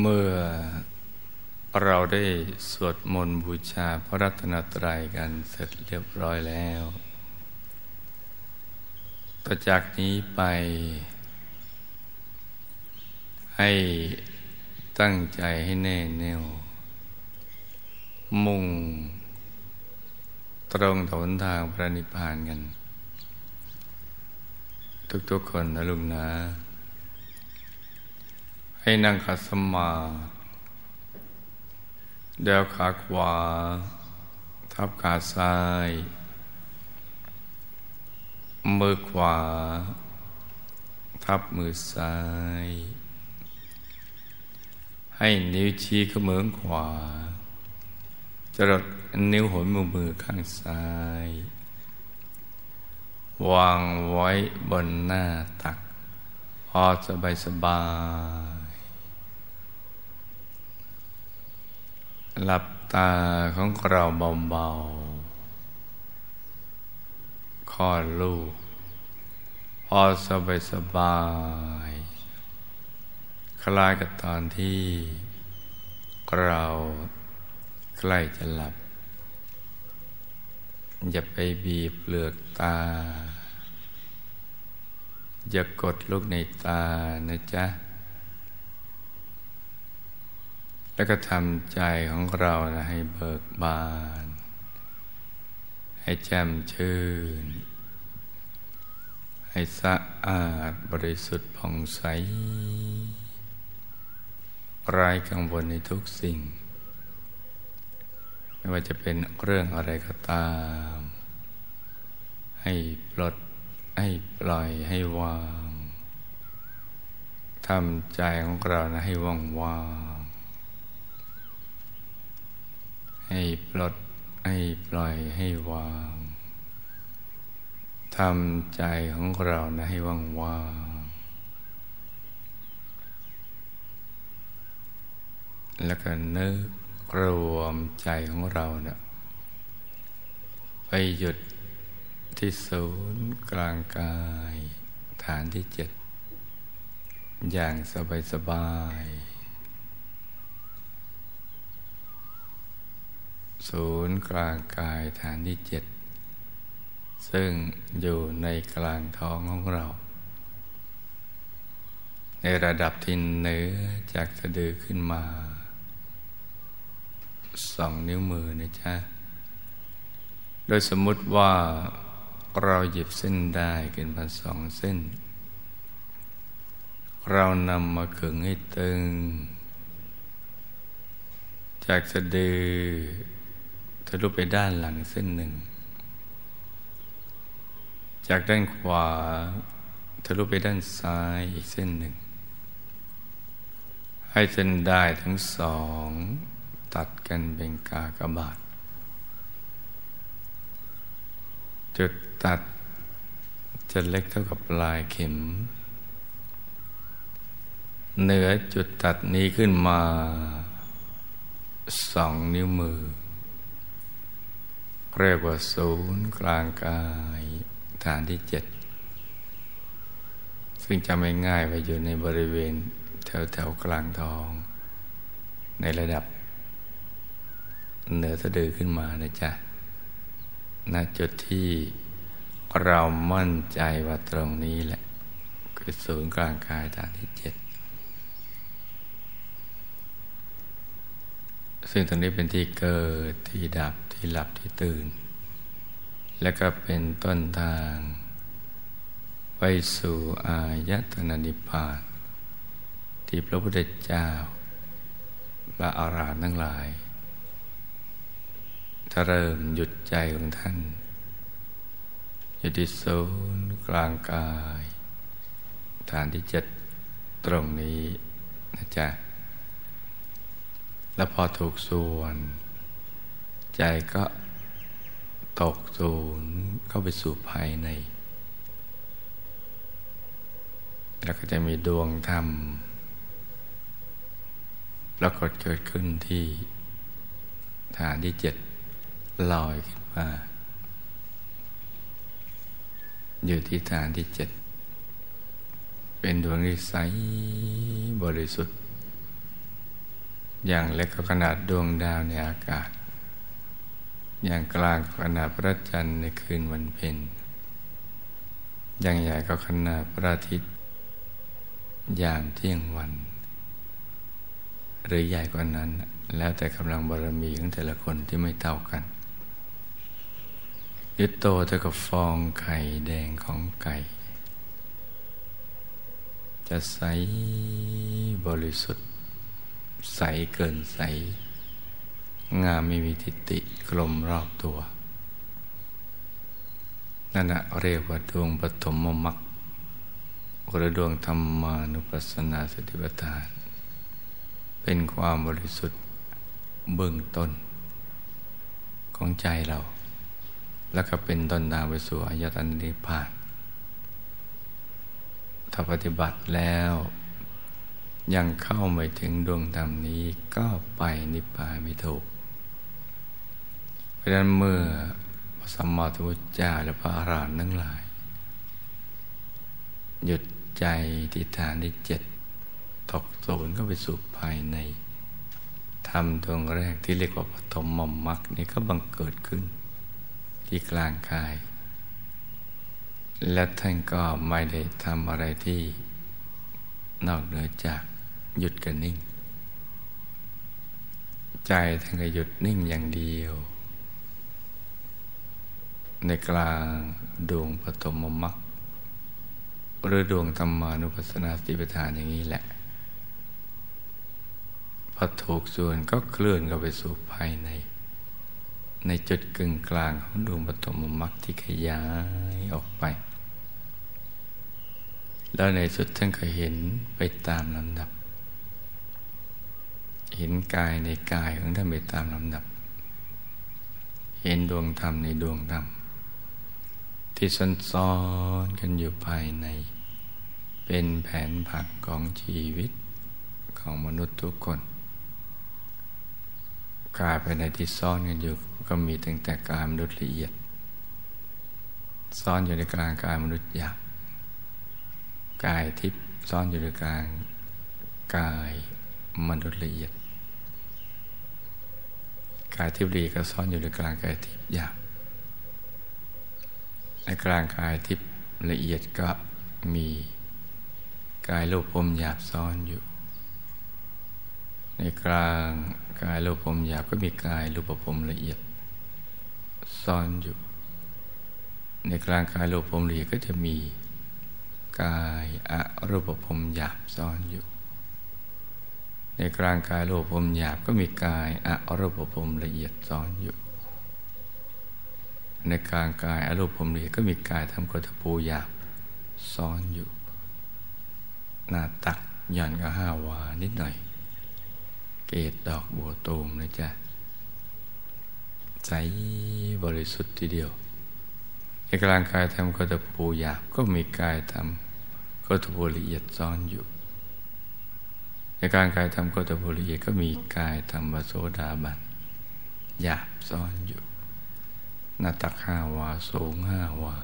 เมื่อเราได้สวดมนต์บูชาพระรัตนตรัยกันเสร็จเรียบร้อยแล้ว ต่อจากนี้ไป ให้ตั้งใจให้แน่แน่ว มุ่ง ตรงถนทางพระนิพพานกัน ทุกๆคนนะลุงนะ ให้นั่งขัดสมาธิเดวขาขวา ทับขาซ้าย มือขวา ทับมือซ้าย ให้นิ้วชี้ขมือขวาจรดนิ้วหัวมือมือข้างซ้าย วางไว้บนหน้าตัก พอสบายสบาย หลับตาของเราเบาๆคลอดลูก พอสบายสบาย คล้ายกับตอนที่เราใกล้จะหลับ อย่าไปบีบเปลือกตา อย่ากดลูกในตานะจ๊ะ แล้วก็ทำใจของเรานะให้เบิกบาน ให้แจ่มชื่น ให้สะอาดบริสุทธิ์ผ่องใสไร้กังวลในทุกสิ่ง ไม่ว่าจะเป็นเรื่องอะไรก็ตาม ให้ปลด ให้ปล่อยให้วางทำใจของเรานะให้ว่างวาง ให้ปลดให้ปล่อยให้วางทำใจของเรานะให้ว่างว่างแล้วก็นึกรวมใจของเราเนะไปหยุดที่ศูนย์กลางกาย ฐานที่เจ็ด อย่างสบายสบาย ศูนย์กลางกายฐานที่เจ็ดซึ่งอยู่ในกลางท้องของเรา ในระดับที่เหนือจากสะดือขึ้นมาสองนิ้วมือนะจ๊ะ โดยสมมุติว่าเราหยิบเส้นได้ขึ้นมาสองเส้น เรานำมาขึงให้ตึง จากสะดือะลุไปด้านหลังเส้นหนึ่ง จากด้านขวาทะลุไปด้านซ้ายอีกเส้นหนึ่ง ให้เส้นได้ทั้งสอง ตัดกันเป็นกากบาท จุดตัดจะเล็กเท่ากับปลายเข็ม เหนือจุดตัดนี้ขึ้นมาสองนิ้วมือ เรียกว่าศูนย์กลางกายฐานที่เจ็ดซึ่งจะไม่ง่ายไปอยู่ในบริเวณแถวแถวกลางทอง ในระดับเหนือสะดือขึ้นมานะจ๊ะณจุดที่เรามั่นใจว่าตรงนี้แหละ คือศูนย์กลางกายฐานที่เจ็ดซึ่งตรงนี้เป็นที่เกิดที่ดับ ที่หลับที่ตื่น และก็เป็นต้นทาง ไปสู่อายตนะนิพพานที่พระพุทธเจ้าพระอาราทั้งหลายถ้าเริ่มหยุดใจของท่านอยู่ที่ศูนย์กลางกาย ฐานที่เจ็ดตรงนี้นะจ๊ะ แล้วพอถูกส่วน ใจก็ตกศูนย์เข้าไปสู่ภายใน แล้วก็จะมีดวงธรรมปรากฏเกิดขึ้นที่ฐานที่เจ็ดลอยขึ้นมาอยู่ที่ฐานที่เจ็ด เป็นดวงที่ใสบริสุทธิ์ อย่างเล็กก็ขนาดดวงดาวในอากาศ อย่างกลางขนาดพระจันทร์ในคืนวันเพ็ญอย่างใหญ่ก็ขนาดพระอาทิตย์ยามเที่ยงวัน หรือใหญ่กว่านั้น แล้วแต่กำลังบารมีของแต่ละคนที่ไม่เท่ากันยึดโตเท่ากับฟองไข่แดงของไก่ จะใสบริสุทธิ์ ใสเกินใส งามไม่มีทิฏฐิ ลมรอบตัว นั่นนะเรียกว่าดวงปฐมมรรคหรือดวงธรรมานุปัสสนาสติปัฏฐาน เป็นความบริสุทธิ์เบื้องต้น ของใจเรา แล้วก็เป็นต้นทางไปสู่อายตนะนิพพาน ถ้าปฏิบัติแล้วยังเข้าไม่ถึงดวงธรรมนี้ก็ไปนิพพานไม่ถูก ราะนั้นเมื่อพระสัมมาสัมพุทธเจ้าและพระอรหันต์ทั้งหลาย หยุดใจที่ฐานที่เจ็ดตกศูนย์ก็ไปสู่ภายในธรรมดวงแรกที่เรียกว่าปฐมมมมักนี่ก็บังเกิดขึ้น ที่กลางกาย และท่านก็ไม่ได้ทำอะไรที่นอกเหนือจากหยุดกันนิ่ง ใจท่านก็หยุดนิ่งอย่างเดียว ในกลางดวงปฐมมรรคหรือดวงธรรมานุปัสสนาสติปัฏฐานอย่างนี้แหละ พอถูกส่วนก็เคลื่อนเข้าไปสู่ภายใน ในจุดกึ่งกลางของดวงปฐมมรรคที่ขยายออกไป แล้วในสุดท่านก็เห็นไปตามลำดับ เห็นกายในกายของท่านไปตามลำดับ เห็นดวงธรรมในดวงธรรม ที่ซันซ้อนกันอยู่ภายใน เป็นแผนผังของชีวิตของมนุษย์ทุกคนกายภายในที่ซ่อนกันอยู่ก็มีตั้งแต่กายมนุษย์ละเอียด ซ่อนอยู่ในกลางกายมนุษย์หยาบกายทิพย์ซ่อนอยู่ในกลางกายมนุษย์ละเอียด กายทิพย์ลีก็ซ่อนอยู่ในกลางกายทิพย์หยาบ ในกลางกายทิพย์ละเอียดก็มีกายโลกพรมหยาบซ่อนอยู่ ในกลางกายรูปภพหยาบก็มีกายรูปภพละเอียดซ่อนอยู่ ในกลางกายรูปภพละเอียดก็จะมีกายอรูปภพหยาบซ่อนอยู่ ในกลางกายรูปภพหยาบก็มีกายอรูปภพละเอียดซ่อนอยู่ ในกลางกายอรูปพละเอียดก็มีกายทำกตภูหยาบซ่อนอยู่ หน้าตักหย่อนก็ห้าวานิดหน่อย เกตดอกบัวตูมนะจ๊ะใสบริสุทธิ์ทีเดียว ในกลางกายทำกตภูหยาบก็มีกายทำกตภูละเอียดซ้อนอยู่ ในกลางกายทำกตภูละเอียดก็มีกายทำวโสดาบันหยาบซ้อนอยู่ หน้าตักห้าวา สูงห้าวา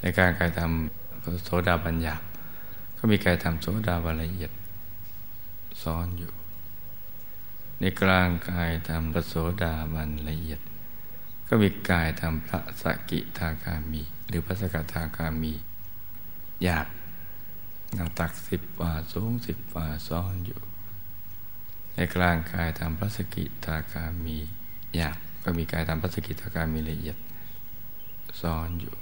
ในการกายทำโสดาบันหยาบก็มีกายทำโสดาบันละเอียดซ้อนอยู่ ในกลางกายทำพระโสดาบันละเอียด ก็มีกายทำพระสกิทาคามี หรือพระสกทาคามี หยาบหนาตักสิบวาสูงสิบวาซ้อนอยู่ ในกลางกายทำพระสกิทาคามีหยาบ ก็มีกายทำพระสกิทาคามีละเอียดซ้อนอยู่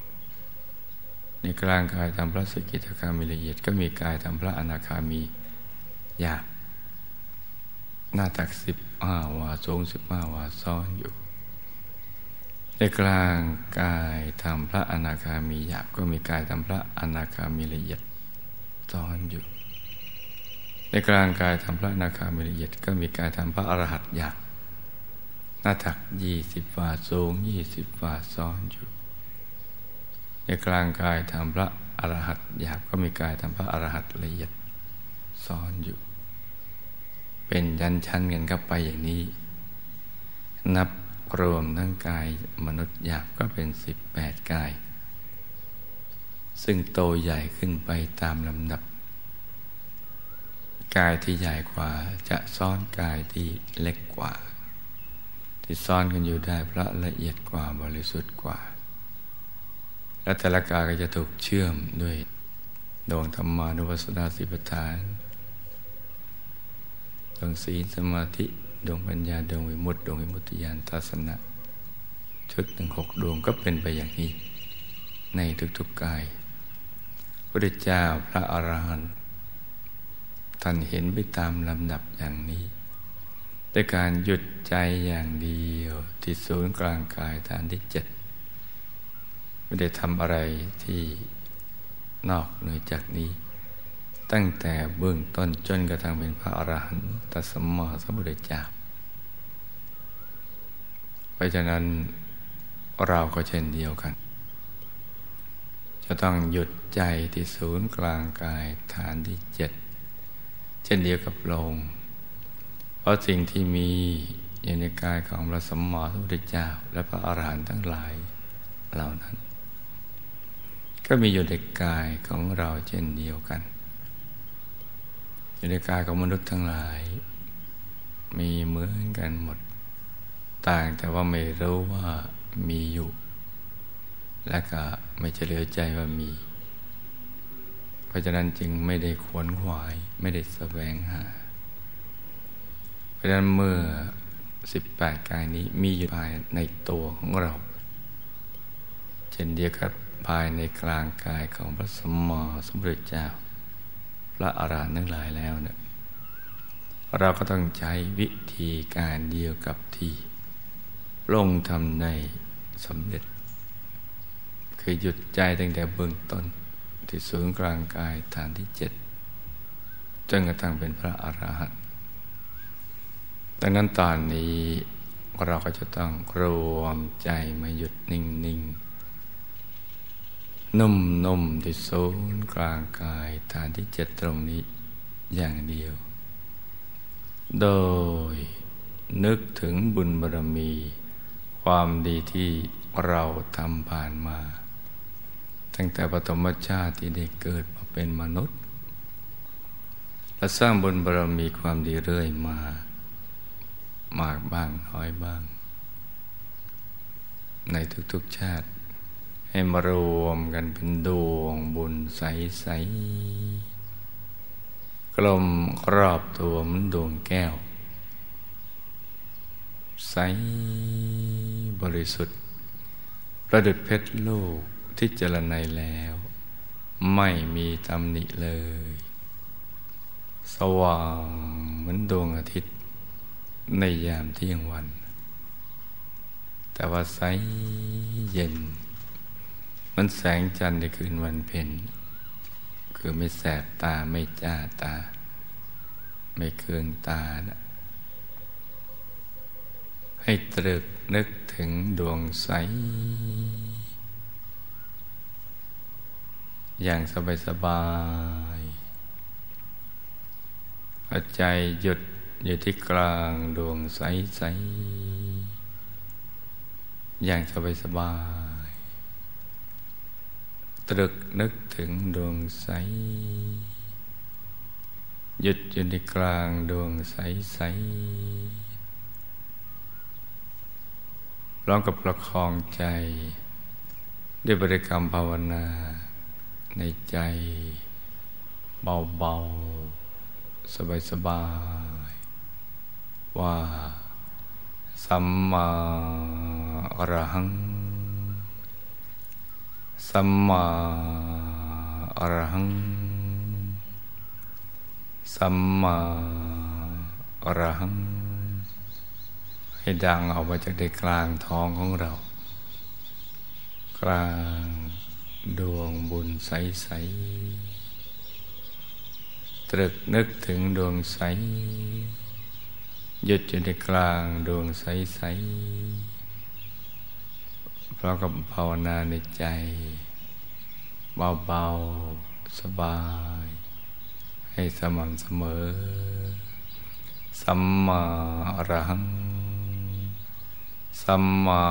ในกลางกายทำพระสกิทาคามีละเอียด ก็มีกายทำพระอนาคามีหยาบหน้าตักสิบห้าวาสูงสิบห้าวาซ้อนอยู่ ในกลางกายทำพระอนาคามีหยาบก็มีกายทำพระอนาคามีละเอียดซ้อนอยู่ ในกลางกายทำพระอนาคามีละเอียด ก็มีกายทำพระอรหัตหยาบ หน้าตักยี่สิบวาสูงยี่สิบวาซ้อนอยู่ ในกลางกายทำพระอรหัตหยาบก็มีกายทำพระอรหัตละเอียดซ้อนอยู่ เป็นยันชั้นกันเข้าไปอย่างนี้ นับรวมทั้งกายมนุษย์หยาบก็เป็นสิบแปดกาย ซึ่งโตใหญ่ขึ้นไปตามลำดับ กายที่ใหญ่กว่าจะซ่อนกายที่เล็กกว่า ที่ซ่อนกันอยู่ได้เพราะละเอียดกว่าบริสุทธิ์กว่า และแต่ละกายก็จะถูกเชื่อมด้วยดวงธรรมานุปัสสนาสิปทานดวงศีลสมาธิดวงปัญญาดวงวิมุตติดวงวิมุตติญาณทัศนะชุดหนึ่งหกดวงก็เป็นไปอย่างนี้ ในทุกๆกายพระเจ้าพระอรหันต์ท่านเห็นไปตามลำดับอย่างนี้ ด้วยการหยุดใจอย่างเดียวที่ศูนย์กลางกายฐานที่เจ็ดไม่ได้ทำอะไรที่นอกเหนือจากนี้ ตั้งแต่เบื้องต้นจนกระทั่งเป็นพระอรหันตสมมาสมุทรเจ้าเพราะฉะนั้นเราก็เช่นเดียวกัน จะต้องหยุดใจที่ศูนย์กลางกายฐานที่เจ็ดเช่นเดียวกับลง เพราะสิ่งที่มีอยู่ในกายของพระสมมาสมุทรเจ้า และพระอรหันต์ทั้งหลายเหล่านั้น ก็มีอยู่ในกายของเราเช่นเดียวกัน อยู่ในกายของมนุษย์ทั้งหลาย มีเหมือนกันหมด ต่างแต่ว่าไม่รู้ว่ามีอยู่ และก็ไม่เฉลียวใจว่ามี เพราะฉะนั้นจึงไม่ได้ขวนขวายไม่ได้แสวงหา ราะฉะนั้นเมื่อสิบแปดกายนี้มีอยู่ภายในตัวของเรา เช่นเดียวกับภายในกลางกายของพระสมมาสมพุทธเจ้า พระอาราทั้งหลายแล้วเนี่ยเราก็ต้องใช้วิธีการเดียวกับที่ลงทำในสำเร็จ คือหยุดใจตั้งแต่เบื้องต้นที่ศูนย์กลางกายฐานที่เจ็ดจนกระทั่งเป็นพระอรหันต์ ดังนั้นตอนนี้เราก็จะต้องรวมใจมาหยุดนิ่งนิ่งนุ่มนุ่มที่ศูนย์กลางกายฐานที่เจ็ดตรงนี้อย่างเดียว โดยนึกถึงบุญบารมี ความดีที่เราทำผ่านมา ตั้งแต่ปฐมชาติที่ได้เกิดมาเป็นมนุษย์ และสร้างบุญบารมีความดีเรื่อยมา มากบ้างน้อยบ้าง ในทุกๆชาติ ให้มารวมกันเป็นดวงบุญใสๆกลมรอบตัวเหมือนดวงแก้ว ใสบริสุทธิ์ ประดุดเพชรลูกที่เจรไนแล้ว ไม่มีตำหนิเลย สว่างเหมือนดวงอาทิตย์ ในยามเที่ยงวัน แต่ว่าใสเย็น มันแสงจันทร์ในคืนวันเพ็ญคือไม่แสบตาไม่จ้าตา ไม่เคืองตานะให้ตรึกนึกถึงดวงใส อย่างสบายสบายใจหยุด อยู่ที่กลางดวงใสใสอย่างสบายสบาย ตรึกนึกถึงดวงใส หยุดอยู่ในกลางดวงใสใสร้องกับประคองใจ ด้วยบริกรรมภาวนาในใจเบา ๆ สบาย ๆ ว่าสัมมาอรหัง สัมมาอรหัง สัมมาอรหัง ให้ดังออกมาจากในกลางท้องของเรา กลางดวงบุญใส ๆ ตรึกนึกถึงดวงใส หยุดอยู่ในกลางดวงใสๆเพราะกับภาวนาในใจ เบาๆ สบาย ให้สม่ำเสมอ สัมมาอรหัง สัมมา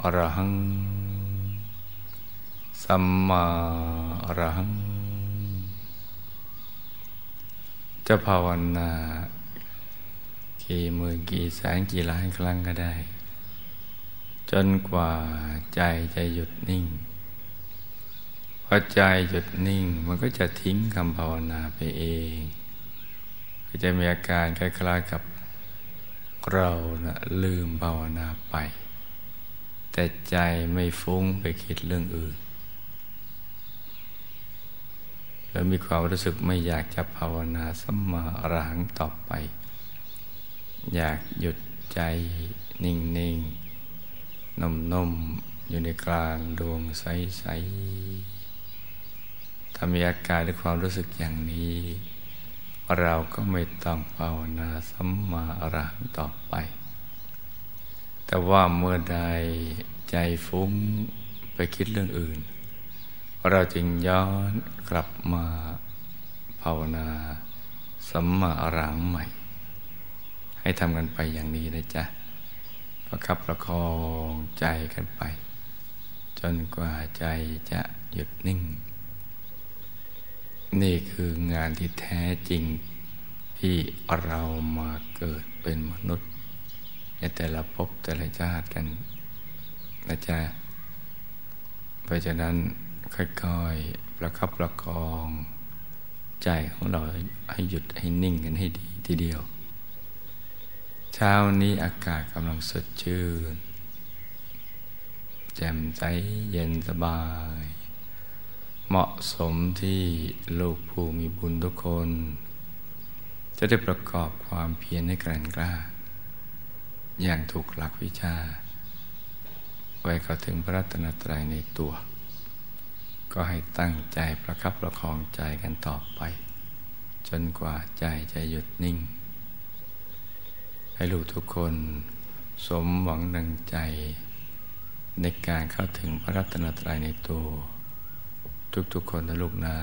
อรหัง สัมมาอรหังจจะภาวนา กี่หมื่นกี่แสนกี่ล้านครั้งก็ได้ จนกว่าใจจะหยุดนิ่งพอใจหยุดนิ่งมันก็จะทิ้งคำภาวนาไปเอง ก็จะมีอาการคล้ายๆกับเรานะลืมภาวนาไป แต่ใจไม่ฟุ้งไปคิดเรื่องอื่น แล้วมีความรู้สึกไม่อยากจะภาวนาสมาอรหังต่อไป อยากหยุดใจนิ่งๆนุ่มๆอยู่ในกลางดวงใสๆถ้ามีอาการหรือความรู้สึกอย่างนี้ เราก็ไม่ต้องภาวนาสัมมาอรหังต่อไป แต่ว่าเมื่อใดใจฟุ้งไปคิดเรื่องอื่น เราจึงย้อนกลับมาภาวนาสัมมาอรังใหม่ ให้ทำกันไปอย่างนี้นะจ๊ะประคับประคองใจกันไป จนกว่าใจจะหยุดนิ่ง นี่คืองานที่แท้จริงที่เรามาเกิดเป็นมนุษย์ ในแต่ละภพแต่ละชาติกันนะจ๊ะเพราะฉะนั้นค่อยๆประคับประคอง ใจของเราให้หยุดให้นิ่งกันให้ดีทีเดียว เช้านี้อากาศกำลังสดชื่น แจ่มใสเย็นสบาย เหมาะสมที่ลูกผู้มีบุญทุกคน จะได้ประกอบความเพียรให้แกร่งกล้า อย่างถูกหลักวิชา ไว้เข้าถึงพระรัตนตรัยในตัว ก็ให้ตั้งใจประคับประคองใจกันต่อไป จนกว่าใจจะหยุดนิ่ง ให้ลูกทุกคนสมหวังดังใจ ในการเข้าถึงพระรัตนตรัยในตัว ทุกๆคนนะลูกนะ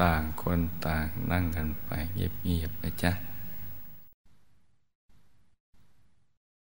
ต่างคนต่างนั่งกันไปเงียบๆนะจ๊ะ